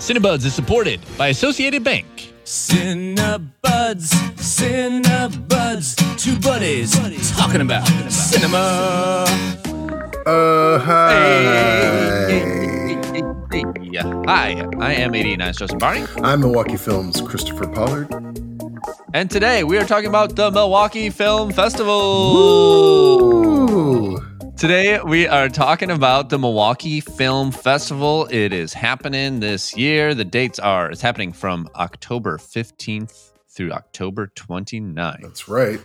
Cinebuds is supported by Associated Bank. Cinebuds, Cinebuds, two buddies talking about cinema. Uh, hi. Yeah. Hi, I am 89 Joseph Barney, I'm Milwaukee Films Christopher Pollard. and today we are talking about the Milwaukee Film Festival. Ooh. Today we are talking about the Milwaukee Film Festival. It is happening this year. The dates are it's happening from October 15th through October 29th. That's right.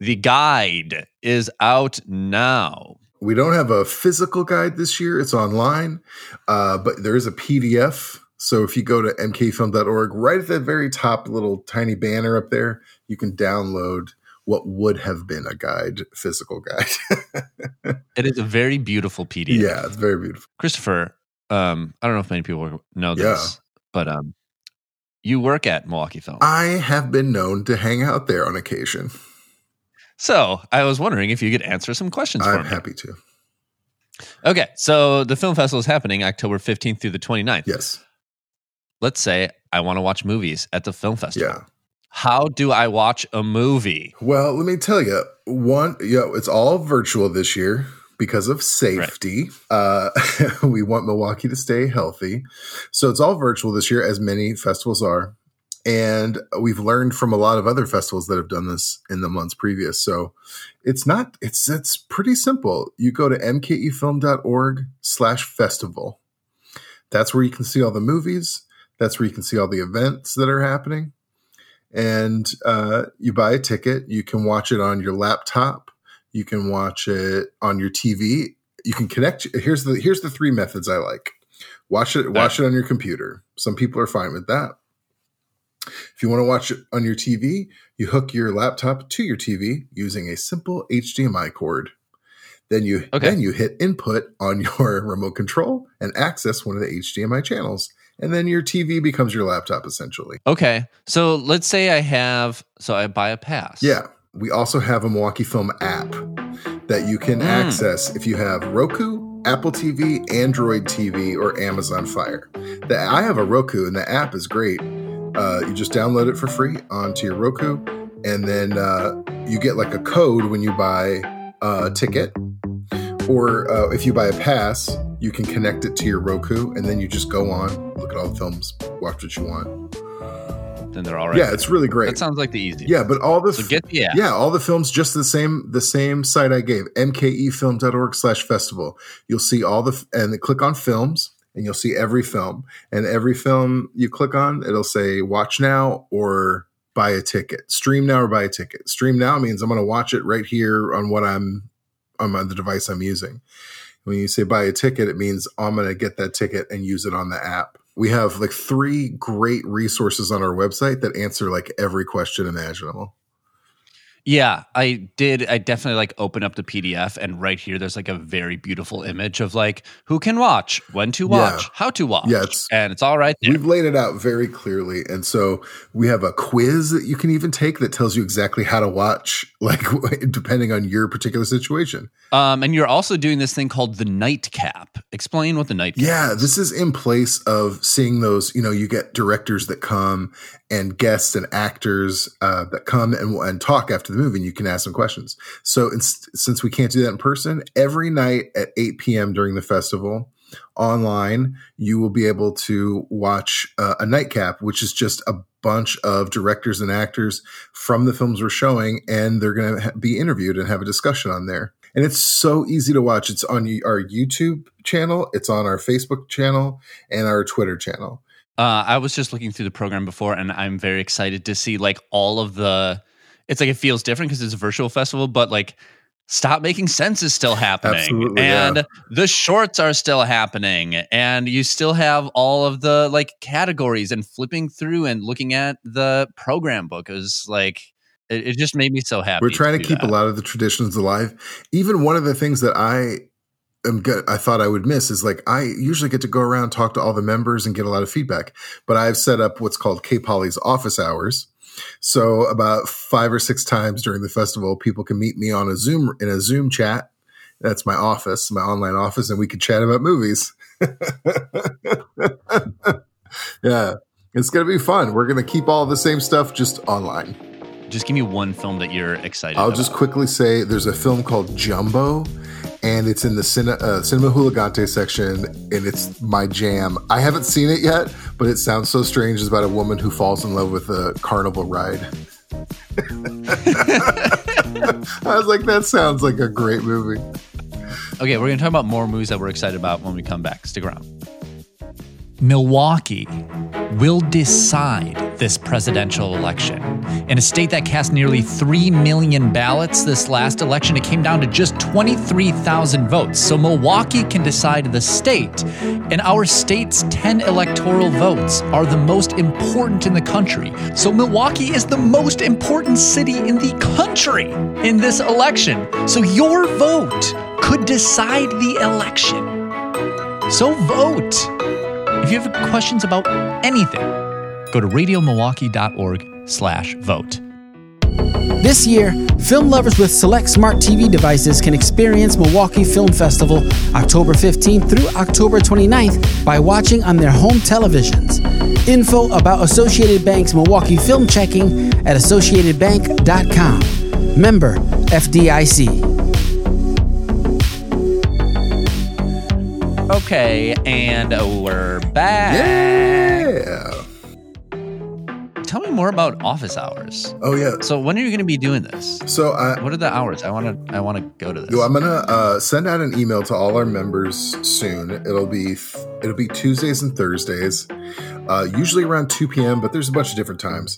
The guide is out now. We don't have a physical guide this year. It's online, uh, but there is a PDF. So if you go to mkfilm.org, right at the very top little tiny banner up there, you can download what would have been a guide, physical guide. It is a very beautiful PDF. yeah, it's very beautiful. Christopher, um, I don't know if many people know this, Yeah. but um, you work at Milwaukee Film. I have been known to hang out there on occasion. so I was wondering if you could answer some questions for I'm happy to. Okay, so the film festival is happening October 15th through the 29th. Yes. Let's say I want to watch movies at the film festival. Yeah. How do I watch a movie? Well, let me tell you, one, you know, it's all virtual this year because of safety. Uh, we want Milwaukee to stay healthy. So it's all virtual this year, as many festivals are. And we've learned from a lot of other festivals that have done this in the months previous. So it's not, it's, it's pretty simple. You go to mkefilm.org slash festival. That's where you can see all the movies. That's where you can see all the events that are happening and uh, you buy a ticket. You can watch it on your laptop. You can watch it on your TV. You can connect. Here's the here's the three methods I like. Watch it. Watch it on your computer. Some people are fine with that. If you want to watch it on your TV, you hook your laptop to your TV using a simple HDMI cord. Then you Okay. then you hit input on your remote control and access one of the HDMI channels, and then your TV becomes your laptop essentially. Okay, so let's say I have, so I buy a pass. Yeah. We also have a Milwaukee Film app that you can Mm. access if you have Roku, Apple TV, Android TV, or Amazon Fire. The, I have a Roku and the app is great. Uh, you just download it for free onto your Roku, and then uh, you get like a code when you buy a ticket. Or uh, if you buy a pass, you can connect it to your Roku, and then you just go on, look at all the films, watch what you want. Then they're all right. Yeah, it's really great. That sounds like the easiest. yeah, but all the So get the app. yeah, all the films just the same the same site I gave, mkefilm.org slash festival. You'll see all the and click on films and you'll see every film. And every film you click on, it'll say watch now or buy a ticket. Stream now or buy a ticket. Stream now means I'm gonna watch it right here on what I'm on the device I'm using. When you say buy a ticket, it means I'm gonna get that ticket and use it on the app. We have like three great resources on our website that answer like every question imaginable. Yeah, I did. I definitely like open up the PDF, and right here, there's like a very beautiful image of like who can watch, when to watch, Yeah. how to watch. Yeah, it's- and it's all right there. We've laid it out very clearly. And so we have a quiz that you can even take that tells you exactly how to watch, like depending on your particular situation. Um, and you're also doing this thing called the nightcap. Explain what the nightcap. Yeah, is. this is in place of seeing those, you know, you get directors that come and guests and actors uh, that come and, and talk after the movie and you can ask them questions. So in, since we can't do that in person, every night at 8 p.m. during the festival, online, you will be able to watch uh, a nightcap, which is just a bunch of directors and actors from the films we're showing, and they're going to ha- be interviewed and have a discussion on there. And it's so easy to watch. It's on our YouTube channel, it's on our Facebook channel, and our Twitter channel. Uh, I was just looking through the program before, and I'm very excited to see like all of the. It's like it feels different because it's a virtual festival, but like Stop Making Sense is still happening, Absolutely, and yeah. the shorts are still happening, and you still have all of the like categories and flipping through and looking at the program book is like it, it just made me so happy. We're trying to do keep that. a lot of the traditions alive. Even one of the things that I am I thought I would miss is like I usually get to go around talk to all the members and get a lot of feedback. But I've set up what's called K Poly's office hours. So about five or six times during the festival, people can meet me on a Zoom in a Zoom chat. That's my office, my online office, and we can chat about movies. Yeah. It's going to be fun. We're going to keep all the same stuff just online. Just give me one film that you're excited I'll about. just quickly say there's a film called Jumbo, and it's in the cine, uh, Cinema Hooligante section, and it's my jam. I haven't seen it yet, but it sounds so strange. It's about a woman who falls in love with a carnival ride. I was like, that sounds like a great movie. Okay, we're going to talk about more movies that we're excited about when we come back. Stick around. Milwaukee will decide this presidential election. In a state that cast nearly 3 million ballots this last election, it came down to just 23,000 votes. So Milwaukee can decide the state. And our state's 10 electoral votes are the most important in the country. So Milwaukee is the most important city in the country in this election. So your vote could decide the election. So vote. If you have questions about anything, go to radiomilwaukee.org slash vote. This year, film lovers with select smart TV devices can experience Milwaukee Film Festival October 15th through October 29th by watching on their home televisions. Info about Associated Bank's Milwaukee Film Checking at associatedbank.com. Member FDIC. Okay, and we're back. Yeah. Tell me more about office hours. Oh yeah. So when are you going to be doing this? So I, What are the hours? I want to. I want to go to this. Yo, I'm gonna uh, send out an email to all our members soon. It'll be it'll be Tuesdays and Thursdays, uh, usually around 2 p.m. But there's a bunch of different times.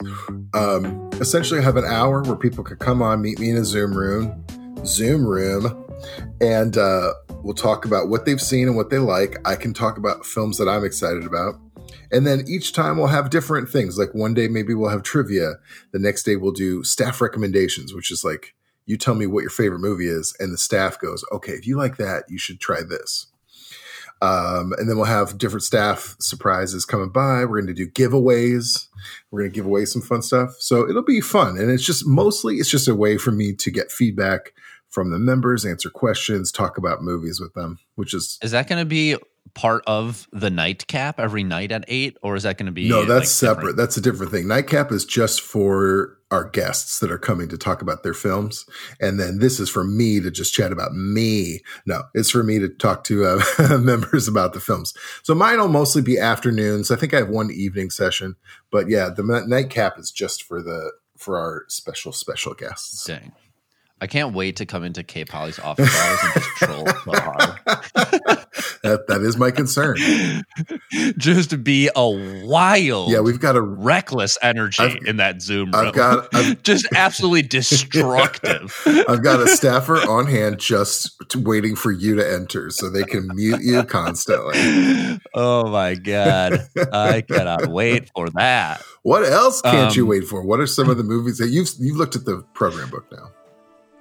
Um, essentially, I have an hour where people could come on, meet me in a Zoom room, Zoom room, and uh, we'll talk about what they've seen and what they like. I can talk about films that I'm excited about. And then each time we'll have different things. Like one day, maybe we'll have trivia. The next day, we'll do staff recommendations, which is like you tell me what your favorite movie is, and the staff goes, okay, if you like that, you should try this. Um, and then we'll have different staff surprises coming by. We're going to do giveaways. We're going to give away some fun stuff. So it'll be fun. And it's just mostly, it's just a way for me to get feedback from the members, answer questions, talk about movies with them, which is Is that going to be part of the nightcap every night at eight, or is that going to be no, that's like, separate. different? That's a different thing. Nightcap is just for our guests that are coming to talk about their films, and then this is for me to just chat about me. No, it's for me to talk to uh, members about the films. So mine will mostly be afternoons. I think I have one evening session, but yeah, the nightcap is just for the for our special special guests. Dang. I can't wait to come into K Poly's office hours and just troll that that is my concern. just be a wild, Yeah, we've got a reckless energy I've- in that Zoom room. I've got I've, just absolutely destructive. I've got a staffer on hand just waiting for you to enter so they can mute you constantly. oh my god, I cannot wait for that. What else can't you Um, wait for? What are some of the movies that you've you've looked at the program book now?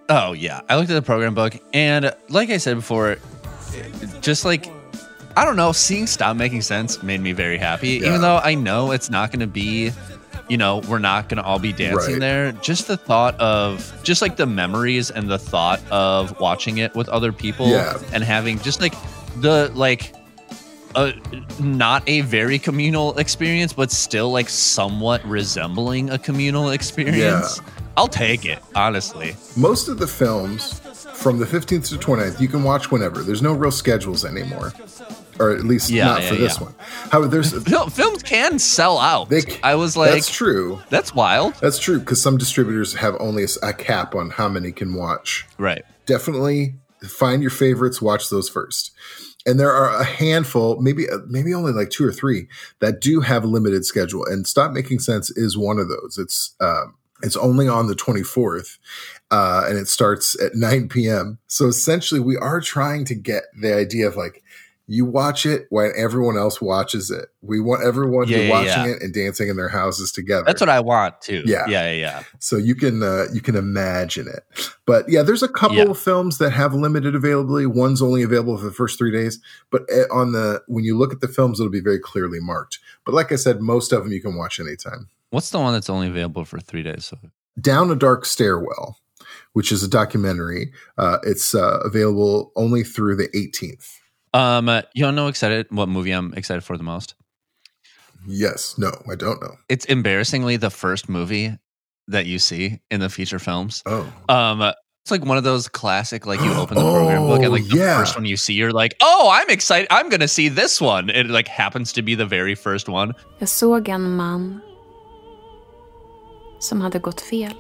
Oh yeah, I looked at the program book, and like I said before, just like I don't know, seeing Stop Making Sense made me very happy. Yeah. Even though I know it's not going to be, you know, we're not going to all be dancing Right. there. Just the thought of, just like the memories and the thought of watching it with other people Yeah. and having just like the like. Uh, not a very communal experience, but still like somewhat resembling a communal experience. I'll take it, honestly. Most of the films from the 15th to 20th you can watch whenever. There's no real schedules anymore. Or at least Yeah, not yeah, for this yeah. one. However, there's Fil- films can sell out. they I was like, That's true. that's, wild. That's true because some distributors have only a cap on how many can watch. Right. definitely find your favorites watch those first and there are a handful maybe maybe only like two or three that do have a limited schedule and stop making sense is one of those it's um it's only on the 24th uh, and it starts at 9 p.m so essentially we are trying to get the idea of like you watch it when everyone else watches it we want everyone to Yeah, be yeah, watching yeah. it and dancing in their houses together That's what I want too. Yeah. Yeah. Yeah. Yeah. so you can uh, you can imagine it but yeah there's a couple of films that have limited availability one's only available for the first three days but eh, on the when you look at the films it'll be very clearly marked but like i said most of them you can watch anytime What's the one that's only available for three days? So down a dark stairwell which is a documentary uh, it's uh, available only through the 18th Um, uh, you don't know excited what movie I'm excited for the most? Yes. No, I don't know. It's embarrassingly the first movie that you see in the feature films. Oh. Um, it's like one of those classic, like you open the program book and like the Oh, yeah. first one you see, you're like, oh, I'm excited. I'm gonna see this one. It like happens to be the very first one. Jag såg en man som hade gått fel.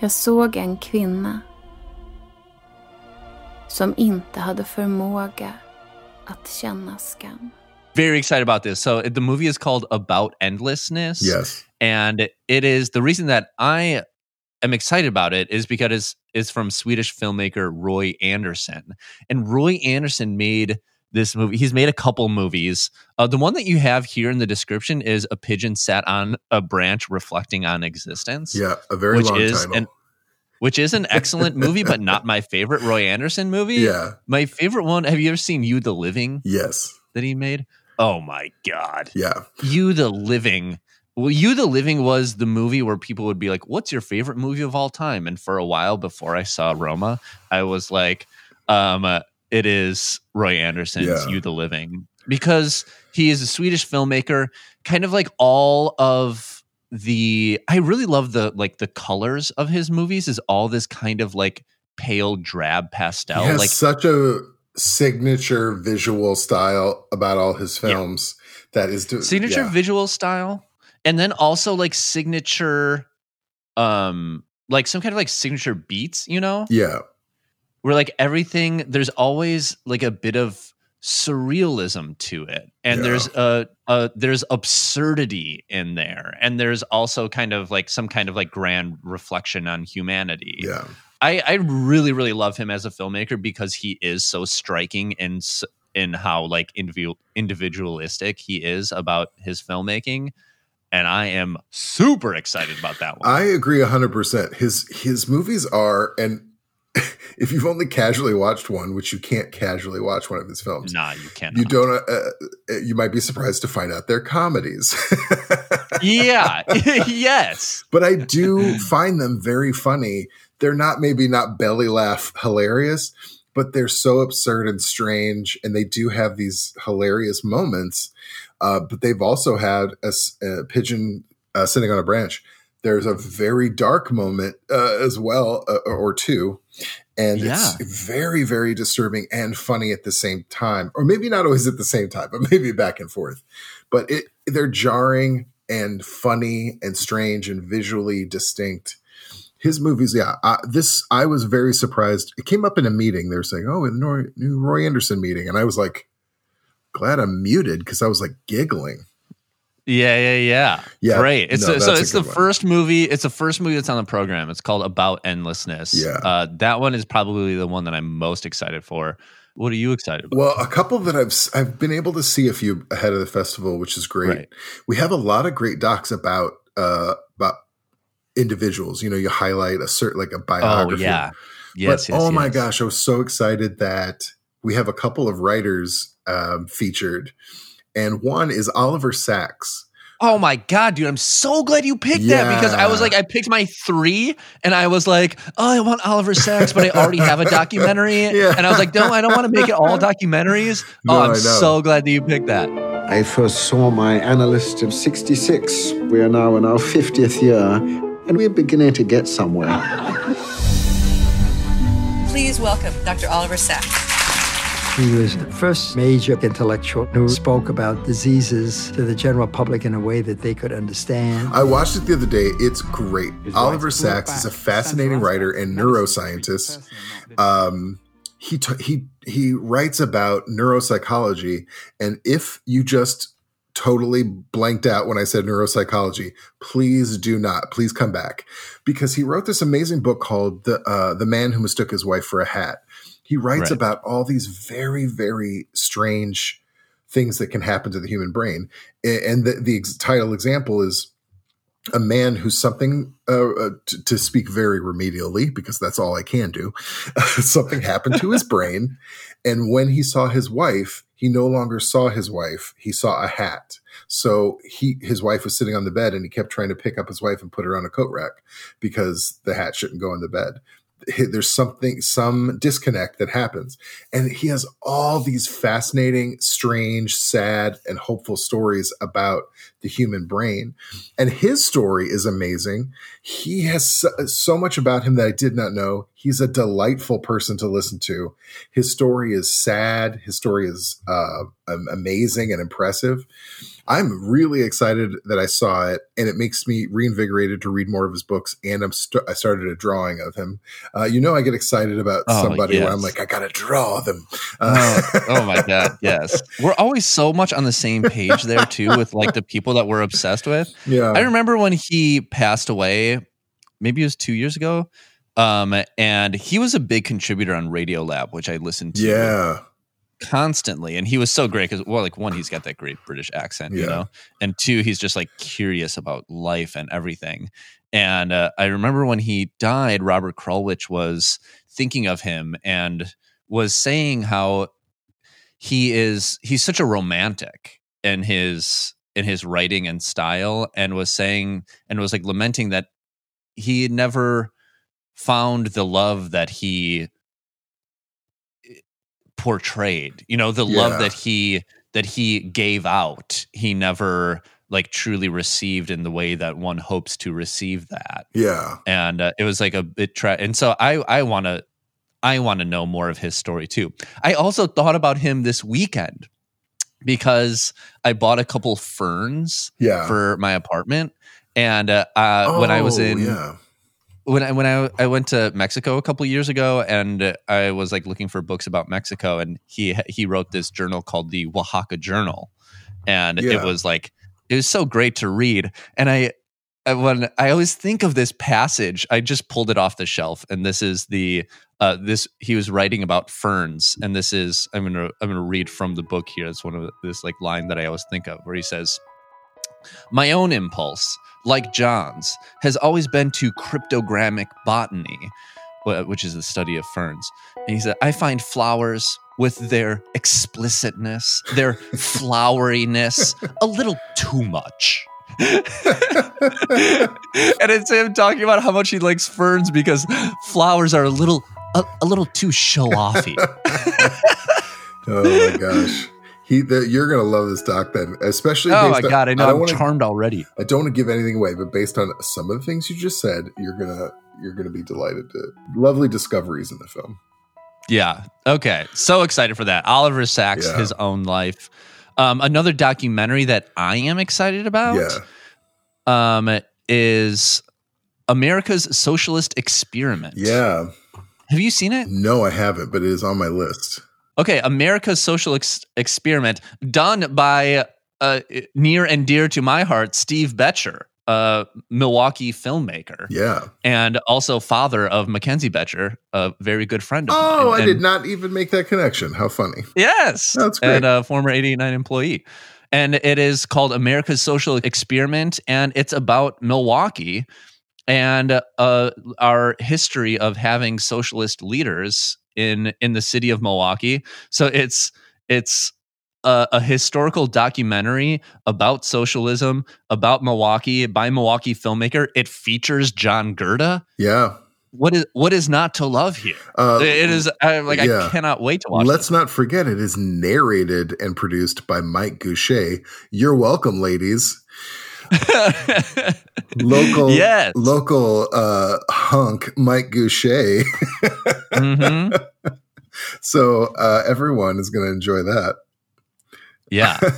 Jag såg en kvinna som inte hade förmåga att känna skam. Very excited about this. So the movie is called About Endlessness. Yes. and it is the reason that I am excited about it is because it's, it's from Swedish filmmaker Roy Anderson, and Roy Anderson made this movie. He's made a couple movies. Uh, the one that you have here in the description is a pigeon sat on a branch reflecting on existence. Yeah. A very which long is title. an which is an excellent movie, but not my favorite Roy Andersson movie. yeah. My favorite one. Have you ever seen You the Living Yes. that he made? Oh my god. Yeah. You the Living. Well, You the Living was the movie where people would be like, "What's your favorite movie of all time?" And for a while before I saw Roma, I was like, um, uh, "It is Roy Andersson's Yeah. You the Living," because he is a Swedish filmmaker. Kind of like all of the, I really love the like the colors of his movies. Is all this kind of like pale drab pastel, he has like such a signature visual style about all his films that is do- signature yeah. visual style and then also like signature um like some kind of like signature beats you know yeah. Where like everything there's always like a bit of surrealism to it and Yeah. there's a, a there's absurdity in there and there's also kind of like some kind of like grand reflection on humanity Yeah. I, I really really love him as a filmmaker because he is so striking in s- in how like individual individualistic he is about his filmmaking and I am super excited about that one. I agree 100%. His his movies are and if you've only casually watched one, which you can't casually watch one of his films. nah, you can't. You don't uh, uh, you might be surprised to find out they're comedies. yeah. yes. but I do find them very funny. They're not maybe not belly laugh hilarious, but they're so absurd and strange, and they do have these hilarious moments. Uh, but they've also had a pigeon uh, sitting on a branch. There's a very dark moment uh, as well, uh, or two, and Yeah. it's very, very disturbing and funny at the same time, or maybe not always at the same time, but maybe back and forth. But it they're jarring and funny and strange and visually distinct. His movies, yeah. I, this I was very surprised. It came up in a meeting. They were saying, "Oh, a new Roy Andersson meeting," and I was like, glad I'm muted because I was like giggling. Yeah, yeah, yeah. Yeah, Great. It's no, a, so it's the one. first movie. It's the first movie that's on the program. It's called About Endlessness. Yeah. Uh, that one is probably the one that I'm most excited for. What are you excited about? Well, a couple that I've I've been able to see a few ahead of the festival, which is great. Right. We have a lot of great docs about uh about individuals. You know, you highlight a certain like a oh biography. yeah. Yes, but yes, oh my gosh, I was so excited that we have a couple of writers um, featured, and one is Oliver Sacks. Oh my god, dude! I'm so glad you picked that because I was like, I picked my three, and I was like, oh, I want Oliver Sacks, but I already have a documentary, Yeah. and I was like, no, I don't want to make it all documentaries. No, oh, I I'm so glad that you picked that. I first saw my analyst in 66. We are now in our 50th year, and we're beginning to get somewhere. Please welcome Dr. Oliver Sacks. He was the first major intellectual who spoke about diseases to the general public in a way that they could understand. I watched it the other day. It's great. Oliver Sacks is a fascinating writer and neuroscientist. Um, he t- he he writes about neuropsychology, and if you just totally blanked out when I said neuropsychology, please do not. Please come back because he wrote this amazing book called the uh, the Man Who Mistook His Wife for a Hat. He writes Right. about all these very very strange things that can happen to the human brain, and the the ex- title example is a man who's something uh, uh, to, to speak very remedially because that's all I can do. something happened to his brain, and when he saw his wife, he no longer saw his wife. He saw a hat. So he his wife was sitting on the bed, and he kept trying to pick up his wife and put her on a coat rack because the hat shouldn't go on the bed. there's something some disconnect that happens. And he has all these fascinating strange sad and hopeful stories about the human brain. And his story is amazing. He has so, much about him that i did not know. He's a delightful person to listen to. His story is sad. His story is uh, amazing and impressive I'm really excited that I saw it, and it makes me reinvigorated to read more of his books. And I'm st- I started a drawing of him. Uh, you know, I get excited about oh, somebody yes. where I'm like, I gotta draw them. Uh, oh, oh, my god, yes. We're always so much on the same page there too, with like the people that we're obsessed with. Yeah, I remember when he passed away. Maybe it was two years ago. Um, and he was a big contributor on Radiolab, which I listened to. Yeah constantly and he was so great because well like one he's got that great british accent yeah. you know and two he's just like curious about life and everything and uh, i remember when he died robert krulwich was thinking of him and was saying how he is he's such a romantic in his in his writing and style and was saying and was like lamenting that he never found the love that he portrayed you know the yeah. love that he that he gave out he never like truly received in the way that one hopes to receive that yeah and uh, it was like a bit tra- and so i i want to i want to know more of his story too i also thought about him this weekend because i bought a couple ferns yeah. for my apartment and uh, uh, oh, when i was oh, in yeah when I when I I went to Mexico a couple years ago, and I was like looking for books about Mexico, and he he wrote this journal called the Oaxaca Journal, and yeah. it was like it was so great to read. And I, I when I always think of this passage, I just pulled it off the shelf, and this is the uh, this he was writing about ferns, and this is I'm gonna I'm gonna read from the book here. It's one of the, this like line that I always think of where he says. My own impulse, like John's, has always been to cryptogamic botany, which is the study of ferns. And he said, I find flowers with their explicitness, their floweriness, a little too much. and it's him talking about how much he likes ferns because flowers are a little a, a little too show offy. oh my gosh. He, the, you're gonna love this doc then, especially. Oh my god, on, I know I am charmed already. I don't want to give anything away, but based on some of the things you just said, you're gonna you're gonna be delighted. To, lovely discoveries in the film. Yeah. Okay. So excited for that. Oliver Sacks, yeah. his own life. Um, another documentary that I am excited about. Yeah. Um, is America's Socialist Experiment. Yeah. Have you seen it? No, I haven't, but it is on my list. Okay, America's Social ex- Experiment, done by uh, near and dear to my heart, Steve Boettcher, a Milwaukee filmmaker. Yeah. And also father of Mackenzie Boettcher, a very good friend of oh, mine. Oh, I and, did not even make that connection. How funny. Yes. That's great. And a former 889 employee. And it is called America's Social Experiment, and it's about Milwaukee and uh, our history of having socialist leaders in in the city of Milwaukee. So it's it's a, a, historical documentary about socialism, about Milwaukee by Milwaukee filmmaker. It features John Gurda. Yeah. What is what is not to love here? Uh, it is I, like yeah. I cannot wait to watch. Let's this. not forget it is narrated and produced by Mike Gousha. You're welcome, ladies. local yes. local uh, hunk Mike Gousha. mm-hmm. So uh, everyone is going to enjoy that. Yeah.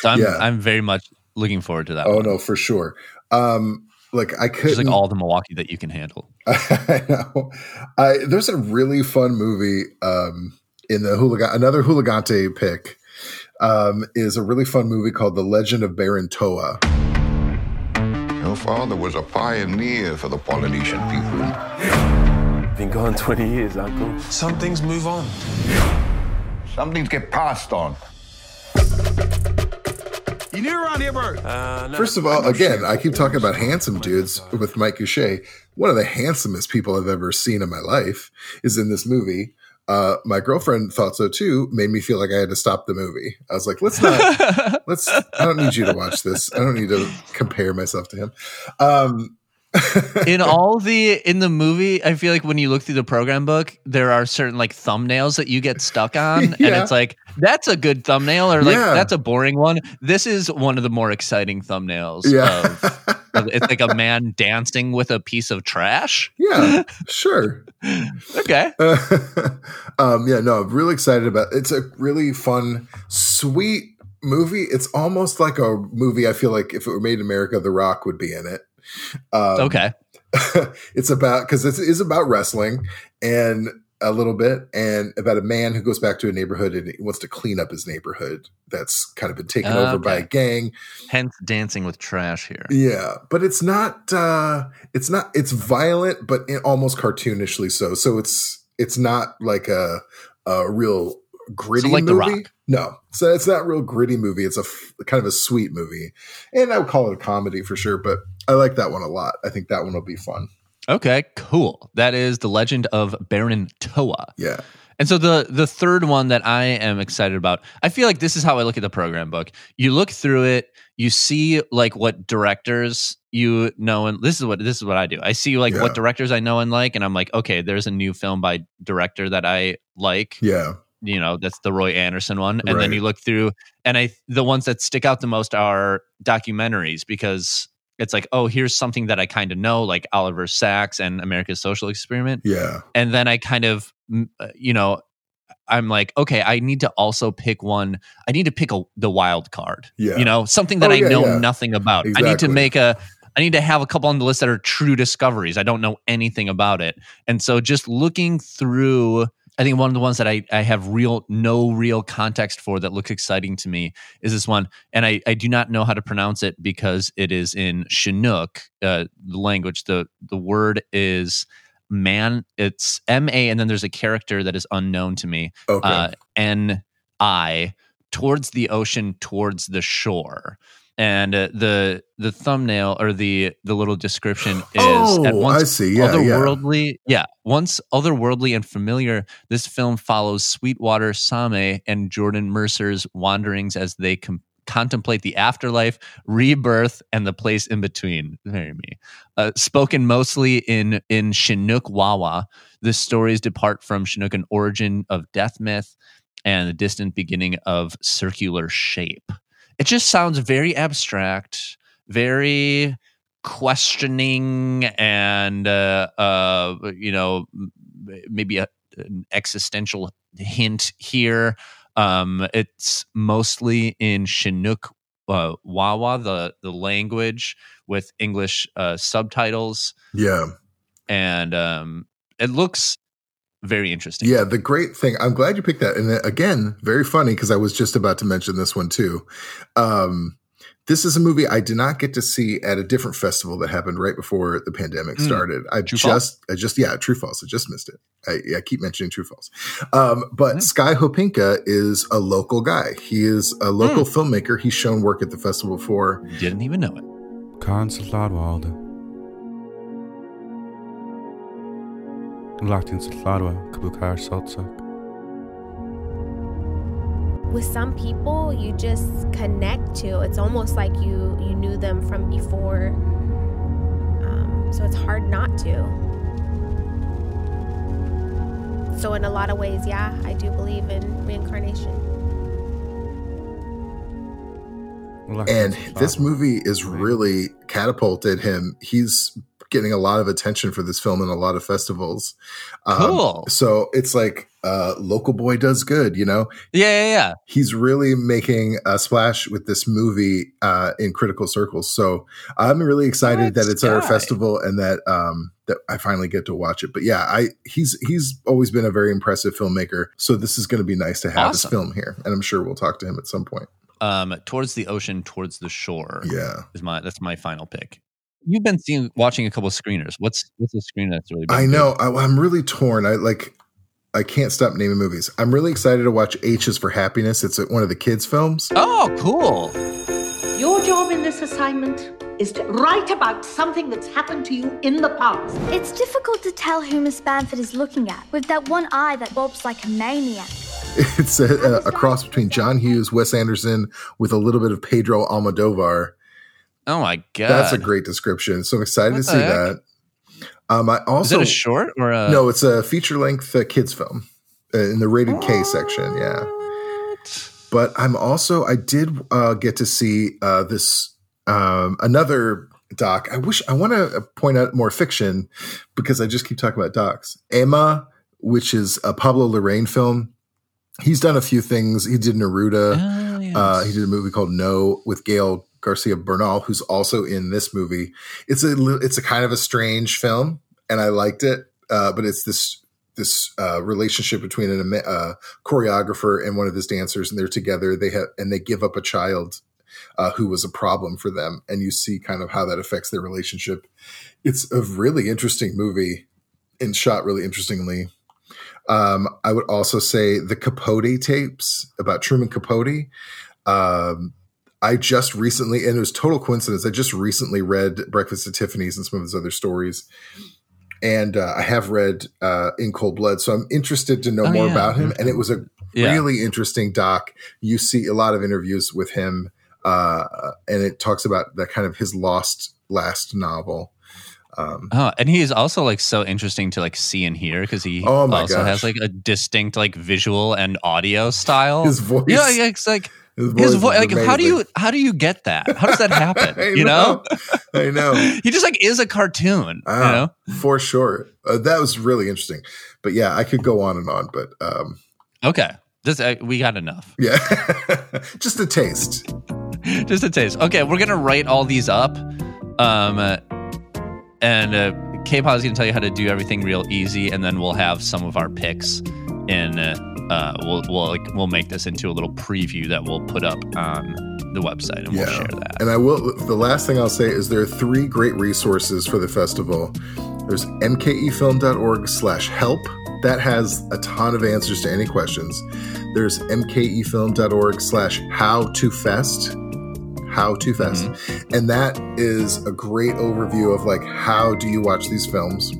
So I'm, yeah. I'm very much looking forward to that. Oh one. no, for sure. Um, like I could like all the Milwaukee that you can handle. I know. I, there's a really fun movie um, in the hooligan. Another Hooligante pick um, is a really fun movie called The Legend of Baron Toa. Your father was a pioneer for the Polynesian people. Been gone 20 years, Uncle. Some things move on. Some things get passed on. You new around here, Bert? Uh, no. First of all, again, I keep talking about handsome dudes with Mike Gousha. One of the handsomest people I've ever seen in my life is in this movie. Uh, my girlfriend thought so too. Made me feel like I had to stop the movie. I was like, "Let's not. let's. I don't need you to watch this. I don't need to compare myself to him." Um, in all the in the movie, I feel like when you look through the program book, there are certain like thumbnails that you get stuck on, and it's like that's a good thumbnail, or like Yeah. that's a boring one. This is one of the more exciting thumbnails. Yeah. Of, of- it's like a man dancing with a piece of trash. yeah, sure. Okay. um, yeah, no, I'm really excited about. It's a really fun, sweet movie. It's almost like a movie. I feel like if it were made in America, The Rock would be in it. Um, Okay. it's about because it is about wrestling and a little bit and about a man who goes back to a neighborhood and he wants to clean up his neighborhood that's kind of been taken over by a gang Hence, dancing with trash here. yeah but it's not uh it's not it's violent but almost cartoonishly so so it's it's not like a a real gritty like The movie no so it's not a real gritty movie it's a f- kind of a sweet movie and i would call it a comedy for sure but i like that one a lot i think that one will be fun Okay, cool. That is the Legend of Baron Toa. yeah And so the the third one that I am excited about, I feel like this is how I look at the program book. You look through it, you see like what directors you know, and this is what this is what I do. I see like Yeah. what directors I know and like, and I'm like, okay, there's a new film by director that I like. yeah You know, that's the Roy Andersson one, and then you look through, and I the ones that stick out the most are documentaries because it's like, oh, here's something that I kind of know, like Oliver Sacks and America's Social Experiment yeah and then I kind of, uh, you know, I'm like, okay, I need to also pick one. I need to pick a, the wild card. Yeah. you know, something that Oh, I yeah, know yeah. nothing about. I need to make a. I need to have a couple on the list that are true discoveries. I don't know anything about it, and so just looking through. I think one of the ones that I, I have real no real context for that looks exciting to me is this one, and I, I do not know how to pronounce it because it is in Chinook, uh, the language. the The word is man. It's M A, and then there's a character that is unknown to me. okay Uh, N I towards the ocean, towards the shore. And uh, the the thumbnail or the the little description is at Oh, once I see. Yeah, yeah. otherworldly. Yeah, once otherworldly and familiar, this film follows Sweetwater Sahme and Jordan Mercier's wanderings as they com- contemplate the afterlife, rebirth, and the place in between. Very me. Uh, spoken mostly in in Chinook Wawa, the stories depart from Chinook an origin of death myth and the distant beginning of circular shape. It just sounds very abstract, very questioning, and uh, uh, you know, maybe a, an existential hint here. Um, it's mostly in Chinook uh, Wawa, the the language with English uh, subtitles, yeah and um, it looks very interesting. Yeah, the great thing. I'm glad you picked that. And uh, again, very funny because I was just about to mention this one too. Um, this is a movie I did not get to see at a different festival that happened right before the pandemic Mm. started. I True just, I just, yeah, True False. I just missed it. I, I keep mentioning True False. Um, but Sky Hopinka is a local guy. He is a local filmmaker. He's shown work at the festival before. Didn't even know it. Kanselladwalde. Latin Salladwa, Kabukar Saltsak. with some people you just connect to it's almost like you you knew them from before um, so it's hard not to so in a lot of ways yeah i do believe in reincarnation and this movie is really catapulted him. He's getting a lot of attention for this film in a lot of festivals. Um, Cool. So it's like uh, local boy does good, you know. Yeah, yeah, yeah. He's really making a splash with this movie uh, in critical circles. So I'm really excited that it's our guy. festival and that um, that I finally get to watch it. But yeah, I he's he's always been a very impressive filmmaker. So this is going to be nice to have his Awesome. film here, and I'm sure we'll talk to him at some point. Um, towards the ocean, towards the shore. Yeah. is my that's my final pick. You've been seeing watching a couple of screeners. What's what's the screen that's really? Been I good? know. I, I'm really torn. I like. I can't stop naming movies. I'm really excited to watch H is for Happiness. It's one of the kids' films. Oh, cool. Your job in this assignment is to write about something that's happened to you in the past. It's difficult to tell who Miss Bamford is looking at, with that one eye that bobs like a maniac. It's a, a, a cross between John Hughes, Wes Anderson, with a little bit of Pedro Almodovar. Oh my god, That's a great description. So I'm excited What to see heck? that. Um, I also Is it a short or a no, it's a feature length uh, kids film uh, in the rated K section. Yeah, but I'm also I did uh, get to see uh, this um, another doc. I wish I want to point out more fiction because I just keep talking about docs. Ema, which is a Pablo Larraín film. He's done a few things. He did Neruda. Oh, Uh, he did a movie called No with Gael Garcia Bernal, who's also in this movie. It's a it's a kind of a strange film, and I liked it. Uh, but it's this this uh, relationship between a uh, choreographer and one of his dancers, and they're together. They have and they give up a child uh, who was a problem for them, and you see kind of how that affects their relationship. It's a really interesting movie and shot really interestingly. Um, I would also say the Capote tapes about Truman Capote. Um, I just recently, and it was total coincidence. I just recently read Breakfast at Tiffany's and some of his other stories, and uh, I have read uh, In Cold Blood, so I'm interested to know Oh, more yeah. about him. And it was a Yeah. really interesting doc. You see a lot of interviews with him, uh, and it talks about that kind of his lost last novel. Um, Oh, and he is also like so interesting to like see and hear because he Oh also gosh. has like a distinct like visual and audio style. His voice- yeah, yeah, it's like his his voice voice. is Like, how do you how do you get that? How does that happen? You know? I know. he just like is a cartoon. Ah, You know? for sure. Uh, that was really interesting. But yeah, I could go on and on, but um, Okay, just uh, we got enough. yeah, just a taste. just a taste. Okay, we're gonna write all these up, um, uh, and uh, K-pop is gonna tell you how to do everything real easy, and then we'll have some of our picks in. Uh, we'll we'll like we'll make this into a little preview that we'll put up on the website, and we'll share that. And I will. The last thing I'll say is there are three great resources for the festival. There's mkefilm.org/help. That has a ton of answers to any questions. There's mkefilm.org/how to fest. How to fest, and that is a great overview of like how do you watch these films.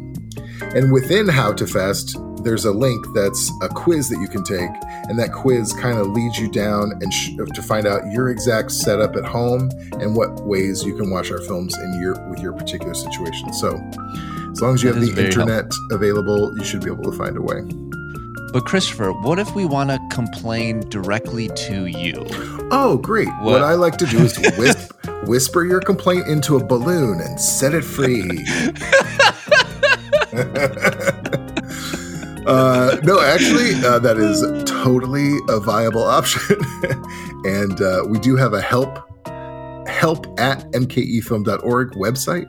And within How to Fest, there's a link that's a quiz that you can take, and that quiz kind of leads you down and sh- uh, to find out your exact setup at home and what ways you can watch our films in your with your particular situation. So, as long as you That have the internet available, you should be able to find a way. But Christopher, what if we want to complain directly to you? Oh, great! What, What? I like to do is whisp, whisper your complaint into a balloon and set it free. uh, no, actually, uh, that is totally a viable option, and uh, we do have a help help at mkefilm.org website.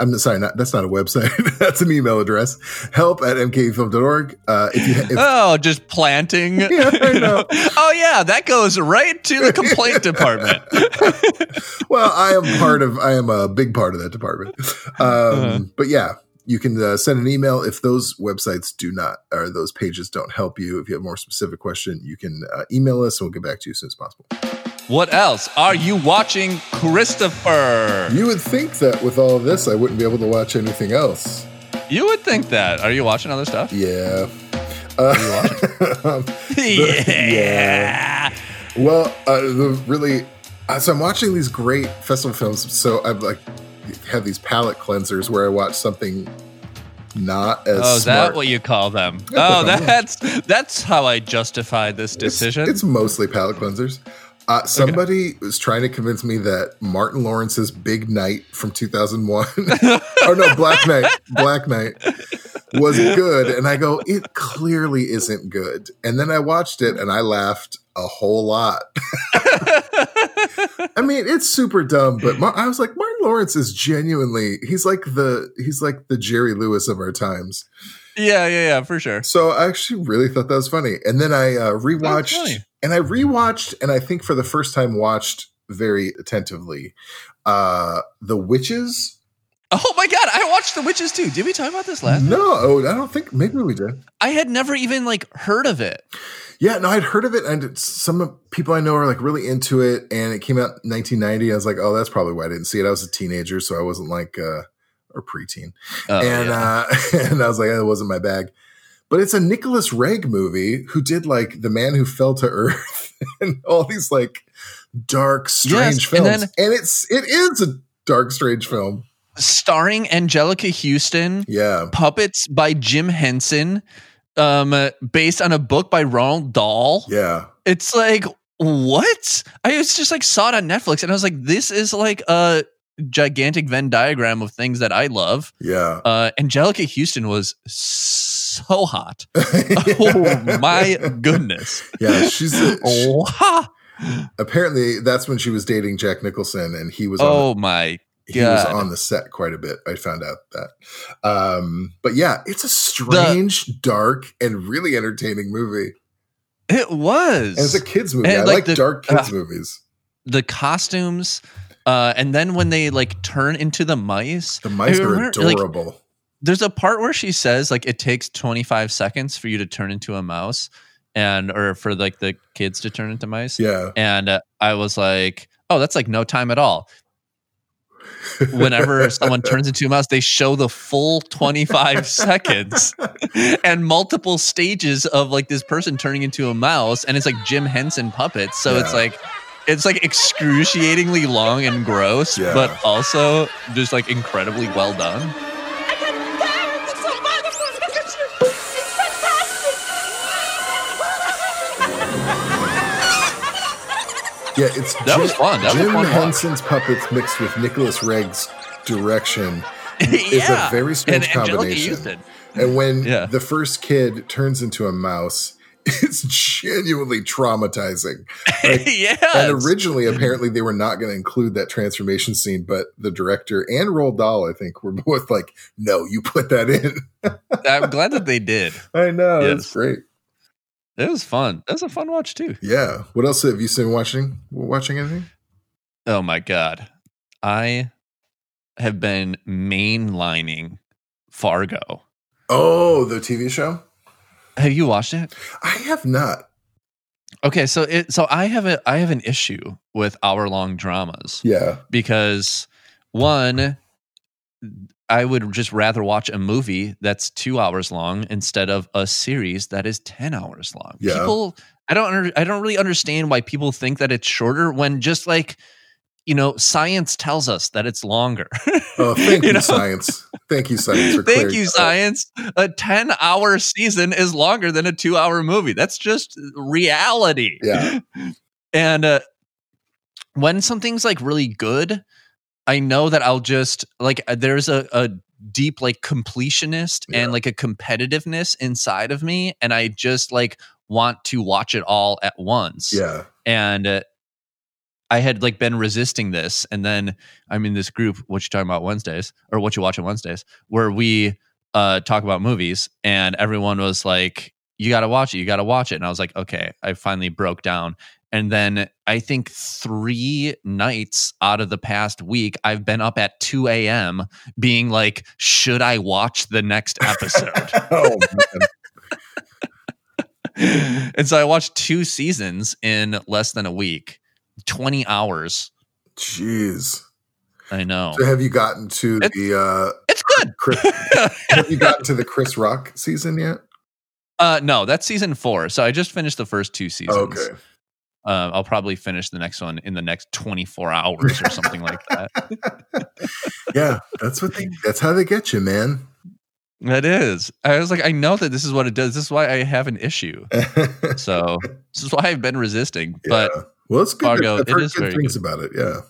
I'm sorry, not, that's not a website. that's an email address. Help at mkefilm.org. Uh, if you, if, oh, just planting. Yeah, I know. Oh yeah, that goes right to the complaint department. well, I am part of. I am a big part of that department. Um, Uh-huh. But yeah, you can uh, send an email if those websites do not or those pages don't help you. If you have more specific question, you can uh, email us and we'll get back to you as soon as possible. What else are you watching, Christopher? You would think that with all of this, I wouldn't be able to watch anything else. You would think that. Are you watching other stuff? Yeah. Uh, um, the- yeah. Well, uh, the really, uh, so I'm watching these great festival films. So I've like have these palate cleansers where I watch something not as Oh, is smart. that what you call them? Yeah, Oh, that's that's how I justify this decision. It's mostly palate cleansers. Uh, somebody was trying to convince me that Martin Lawrence's Big Night from 2001, or no, Black Knight, Black Knight was good. And I go, it clearly isn't good. And then I watched it and I laughed a whole lot. I mean, it's super dumb, but Mar- I was like, Martin Lawrence is genuinely, he's like the, he's like the Jerry Lewis of our times. yeah, yeah, yeah, for sure. So I actually really thought that was funny. And then I uh, rewatched, and I rewatched, and I think for the first time watched very attentively, uh, The Witches. Oh my god, I watched The Witches too. Did we talk about this last? No, oh, I don't think maybe we did. I had never even like heard of it. Yeah, no, I'd heard of it, and some people I know are like really into it. And it came out in 1990. I was like, oh, that's probably why I didn't see it. I was a teenager, so I wasn't like uh, or preteen, Oh, and yeah. uh, and I was like, it wasn't my bag. But it's a Nicolas Roeg movie who did like The Man Who Fell to Earth and all these like dark, strange Yes, and films. then- and it's it is a dark, strange film. Starring Anjelica Huston. Yeah. Puppets by Jim Henson, um, uh, based on a book by Roald Dahl. Yeah. It's like what? I was just like saw it on Netflix, and I was like, this is like a gigantic Venn diagram of things that I love. Yeah. Uh, Anjelica Huston was so hot. oh my goodness. Yeah, she's a, ha! apparently that's when she was dating Jack Nicholson, and he was on Oh my he was on the set quite a bit. I found out that. Um, but yeah, it's a strange, dark, and really entertaining movie. It was. And it's a kids movie. I like, like, the- dark kids uh, movies. the costumes uh and then when they like turn into the mice The mice are remember, like, adorable. there's a part where she says like it takes 25 seconds for you to turn into a mouse and or for like the kids to turn into mice yeah. and uh, i was like oh that's like no time at all whenever someone turns into a mouse they show the full 25 seconds and multiple stages of like this person turning into a mouse and it's like jim henson puppets. So it's like it's like excruciatingly long and gross Yeah. but also just like incredibly well done Yeah, it's That was fun. That was a Jim watch. Henson's puppets mixed with Nicolas Roeg's direction. Yeah. a very strange And combination. And when Yeah. the first kid turns into a mouse, it's genuinely traumatizing. Like, yeah And originally, apparently, they were not going to include that transformation scene, but the director and Roald Dahl, I think, were both like, "No, you put that in." i'm glad that they did I know Yes. it's great. It was fun it was a fun watch too Yeah. What else have you been watching? Watching anything? oh my god i have been mainlining fargo Oh, the TV show. have you watched it I have not. Okay, so it so I have a I have an issue with hour long dramas Yeah. because one I would just rather watch a movie that's 2 hours long instead of a series that is 10 hours long. Yeah. People I don't under, I don't really understand why people think that it's shorter when just like you know, science tells us that it's longer. Oh, thank you, know? science. Thank you, science. For Thank you, science. A 10 hour season is longer than a two hour movie. That's just reality. Yeah. And uh, when something's like really good, I know that I'll just like, uh, there's a, a deep like completionist Yeah. and like a competitiveness inside of me. And I just like want to watch it all at once Yeah. and uh, I had like been resisting this, and then I'm in this group, what you talking about Wednesdays, or what you watch on Wednesdays, where we uh, talk about movies, and everyone was like, "You got to watch it, you got to watch it," and I was like, "Okay." I finally broke down, and then I think three nights out of the past week, I've been up at 2 a.m. being like, "Should I watch the next episode?" oh man. and so I watched two seasons in less than a week, 20 hours. Jeez. I know. So have you gotten to It's- the uh It's good. Chris, have you gotten to the Chris Rock season yet? Uh, no, that's season four. So I just finished the first two seasons. Okay. Uh, I'll probably finish the next one in the next 24 hours or something like that. Yeah, that's what they that's how they get you, man. That is. I was like, I know that this is what it does. This is why I have an issue. So this is why I've been resisting. But Yeah. well, it's good. Fargo, heard is good very things good. about it. Yeah.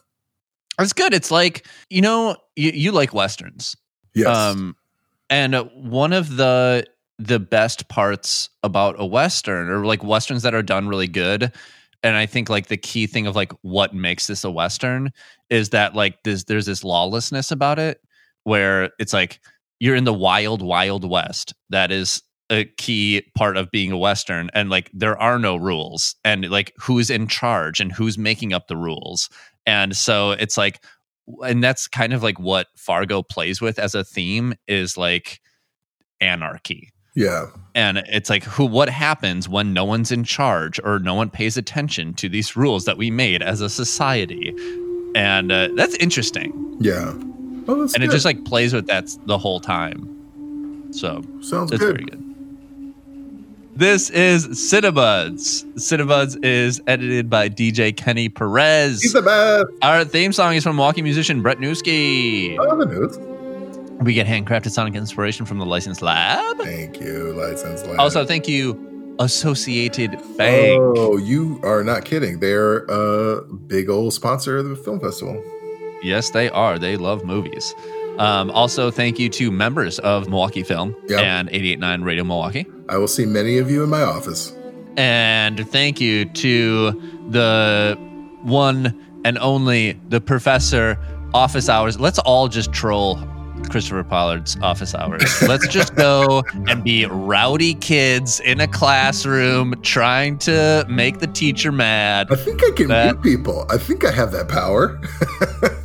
it's good. It's like, you know, you, you like Westerns. Yes. Um, and one of the the best parts about a western, or like westerns that are done really good, and I think like the key thing of like what makes this a western is that like this there's this lawlessness about it, where it's like you're in the wild wild west. That is a key part of being a western and like there are no rules and like who's in charge and who's making up the rules and so it's like and that's kind of like what Fargo plays with as a theme is like anarchy. Yeah. And it's like who what happens when no one's in charge or no one pays attention to these rules that we made as a society. And uh, that's interesting. Yeah. Well, that's and it just like plays with that the whole time. So Sounds it's good. very good. This is Cinebuds. Cinebuds is edited by DJ Kenny Perez. He's the best. Our theme song is from walking musician Brett Newski. Oh, the news. We get handcrafted sonic inspiration from the License Lab. Thank you, License Lab. Also, thank you, Associated Bank. Oh, you are not kidding. They're a big old sponsor of the film festival. Yes, they are. They love movies. Um, also, thank you to members of Milwaukee Film Yep. and 889 Radio Milwaukee. I will see many of you in my office. And thank you to the one and only the professor office hours. Let's all just troll Christopher Pollard's office hours. Let's just go and be rowdy kids in a classroom trying to make the teacher mad. I think I can That- mute people. I think I have that power.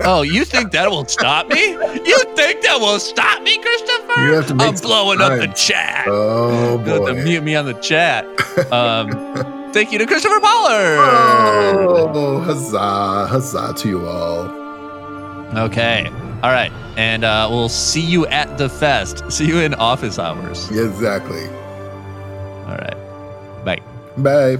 Oh, you think that will stop me? You think that will stop me, Christopher? You have to I'm blowing up the chat. Oh boy. mute me on the chat. Um, thank you to Christopher Pollard. Oh, huzzah, huzzah to you all. Okay. All right. And uh, we'll see you at the fest. See you in office hours. Exactly. All right. Bye. Bye.